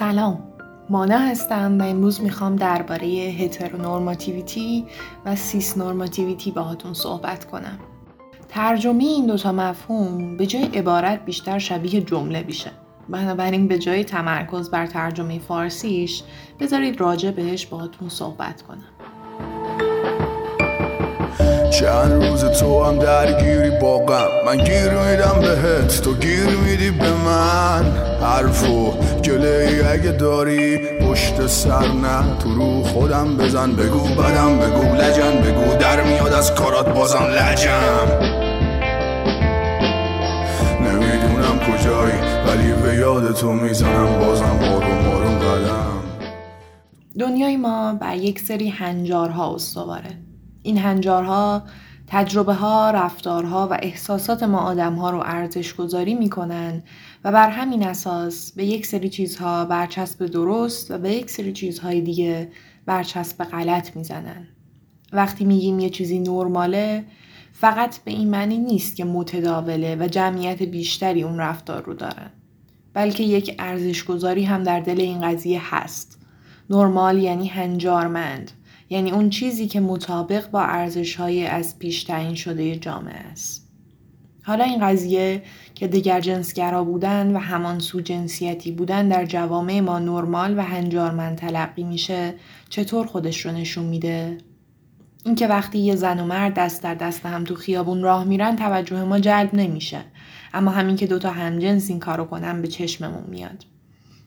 سلام. مانا هستم و امروز می‌خوام درباره هترونورماتیویتی و سیس نورماتیویتی باهاتون صحبت کنم. ترجمه این دوتا مفهوم به جای عبارت بیشتر شبیه جمله میشه. بنابراین به جای تمرکز بر ترجمه فارسیش بذارید راجع بهش باهاتون صحبت کنم. چند روز تو هم درگیری با من گیر میدم بهت تو گیر میدی به من. حرفو اگه داری پشت سر نه تو رو خودم بزن بگو بدم بگو لجن بگو در میاد از کارات بازم لجم نمی‌دونم کجایی ولی به یاد تو می‌زنم بازم آروم آروم قدم. دنیای ما بر یک سری هنجارها استواره. این هنجارها تجربه ها، رفتارها و احساسات ما آدم ها رو ارزش گذاری می کنن و بر همین اساس به یک سری چیزها برچسب درست و به یک سری چیزهای دیگه برچسب غلط می‌زنن. وقتی میگیم یه چیزی نرماله فقط به این معنی نیست که متداوله و جمعیت بیشتری اون رفتار رو دارن. بلکه یک ارزش گذاری هم در دل این قضیه هست. نرمال یعنی هنجارمند یعنی اون چیزی که مطابق با ارزش های از پیش تعیین شده جامعه است. حالا این قضیه که دیگر جنسگرا بودن و همان سو جنسیتی بودن در جوامع ما نرمال و هنجارمند تلقی میشه چطور خودش رو نشون میده؟ اینکه وقتی یه زن و مرد دست در دست هم تو خیابون راه میرن توجه ما جلب نمیشه اما همین که دوتا همجنس این کارو کنن به چشممون میاد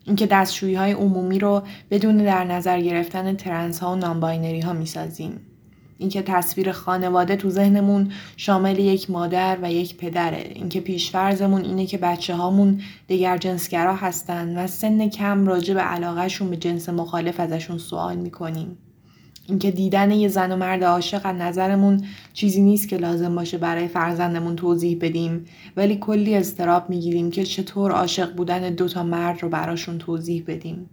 اینکه دستشویی های عمومی رو بدون در نظر گرفتن ترنس ها و non-binary ها می‌سازیم. اینکه تصویر خانواده تو ذهنمون شامل یک مادر و یک پدره. اینکه پیشفرزمون اینه که بچه هامون دگر جنسگرا هستن و سن کم راجع به علاقهشون به جنس مخالف ازشون سوال می‌کنیم. اینکه دیدن یه زن و مرد عاشق از نظرمون چیزی نیست که لازم باشه برای فرزندمون توضیح بدیم ولی کلی استراب می‌گیریم که چطور عاشق بودن دوتا مرد رو براشون توضیح بدیم.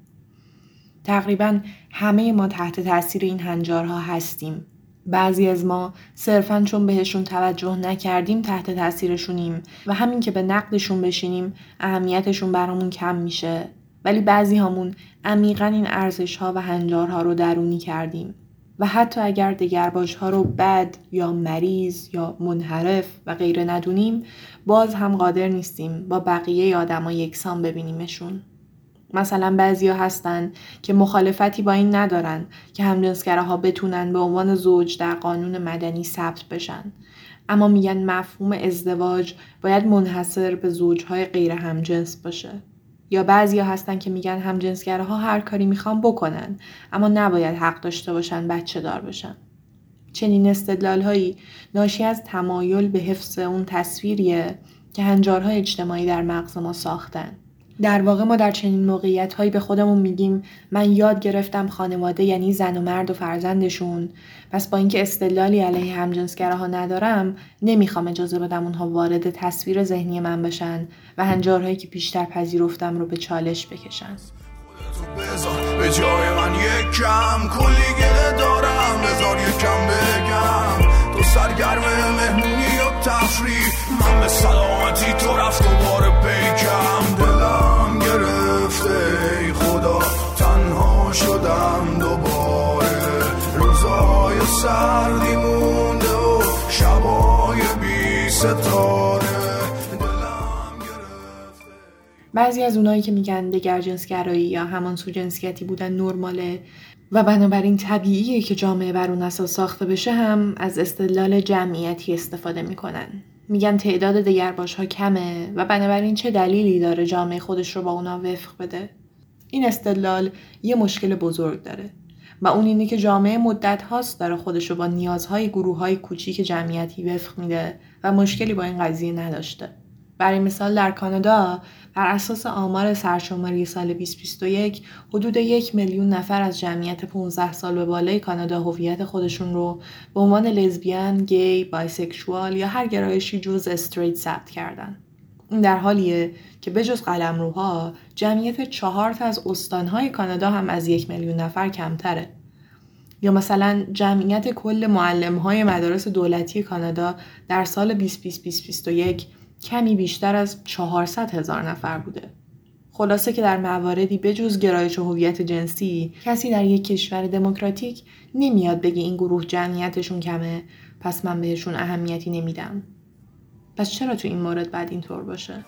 تقریبا همه ما تحت تاثیر این هنجارها هستیم. بعضی از ما صرفا چون بهشون توجه نکردیم تحت تاثیرشونیم و همین که به نقدشون بشینیم اهمیتشون برامون کم میشه ولی بعضی همون عمیقا این ارزش ها و هنجارها رو درونی کردیم و حتی اگر دگرباش ها رو بد یا مریض یا منحرف و غیره ندونیم باز هم قادر نیستیم با بقیه آدما یکسان ببینیمشون. مثلا بعضیا هستن که مخالفتی با این ندارن که همجنسگره ها بتونن به عنوان زوج در قانون مدنی ثبت بشن. اما میگن مفهوم ازدواج باید منحصر به زوجهای غیر همجنس باشه. یا بعضیا هستن که میگن همجنسگرها هر کاری می‌خوان بکنن اما نباید حق داشته باشن بچه دار بشن. چنین استدلال هایی ناشی از تمایل به حفظ اون تصویریه که هنجارهای اجتماعی در مغز ما ساختن. در واقع ما در چنین موقعیت هایی به خودمون میگیم من یاد گرفتم خانواده یعنی زن و مرد و فرزندشون. پس با اینکه استدلالی علیه همجنسگراها ندارم نمی‌خوام اجازه بدم اونها وارد تصویر ذهنی من بشن و هنجارهایی که بیشتر پذیرفتم رو به چالش بکشن. سرگرم مهمونی و تفریح. من به سلامتی تو رفت و بار بعضی از اونایی که میگن دگر جنسگرایی یا همان سو جنسیتی بودن نرماله و بنابراین طبیعیه که جامعه بر اون اساس ساخته بشه هم از استدلال جمعیتی استفاده می‌کنن. میگن تعداد دگرباش ها کمه و بنابراین چه دلیلی داره جامعه خودش رو با اونا وفق بده؟ این استدلال یه مشکل بزرگ داره. و اون اینه که جامعه مدت هاست داره خودش رو با نیازهای گروه های کوچیک جمعیتی وفق میده و مشکلی با این قضیه نداشته برای مثال در کانادا بر اساس آمار سرشماری سال 2021 حدود یک میلیون نفر از جمعیت 15 سال به بالای کانادا هویت خودشون رو به عنوان لزبیان، گی، بایسکشوال یا هر گرایشی جز استریت ثبت کردن. در حالیه که بجز قلمروها جمعیت چهار تا از استانهای کانادا هم از یک میلیون نفر کمتره. یا مثلا جمعیت کل معلم های مدارس دولتی کانادا در سال 2020 کمی بیشتر از 400 هزار نفر بوده. خلاصه که در مواردی بجز گرایش و هویت جنسی کسی در یک کشور دموکراتیک نمیاد بگه این گروه جمعیتشون کمه پس من بهشون اهمیتی نمیدم پس چرا تو این مورد بعد اینطور باشه؟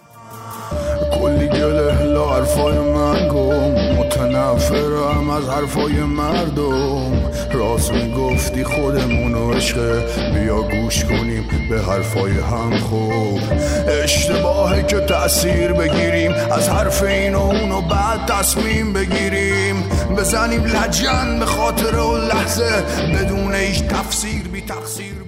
کلی گله لا حرفای من گم متنفرم از حرفای مردم. راست می‌گفتی خودمون عشقه بیا گوش کنیم به حرفای هم خوب. اشتباهه که تاثیر بگیریم از حرف این و اونو بعد تصمیم بگیریم. بزنیم لجن به خاطر و لحظه بدون هیچ تفسیر بی تقصیر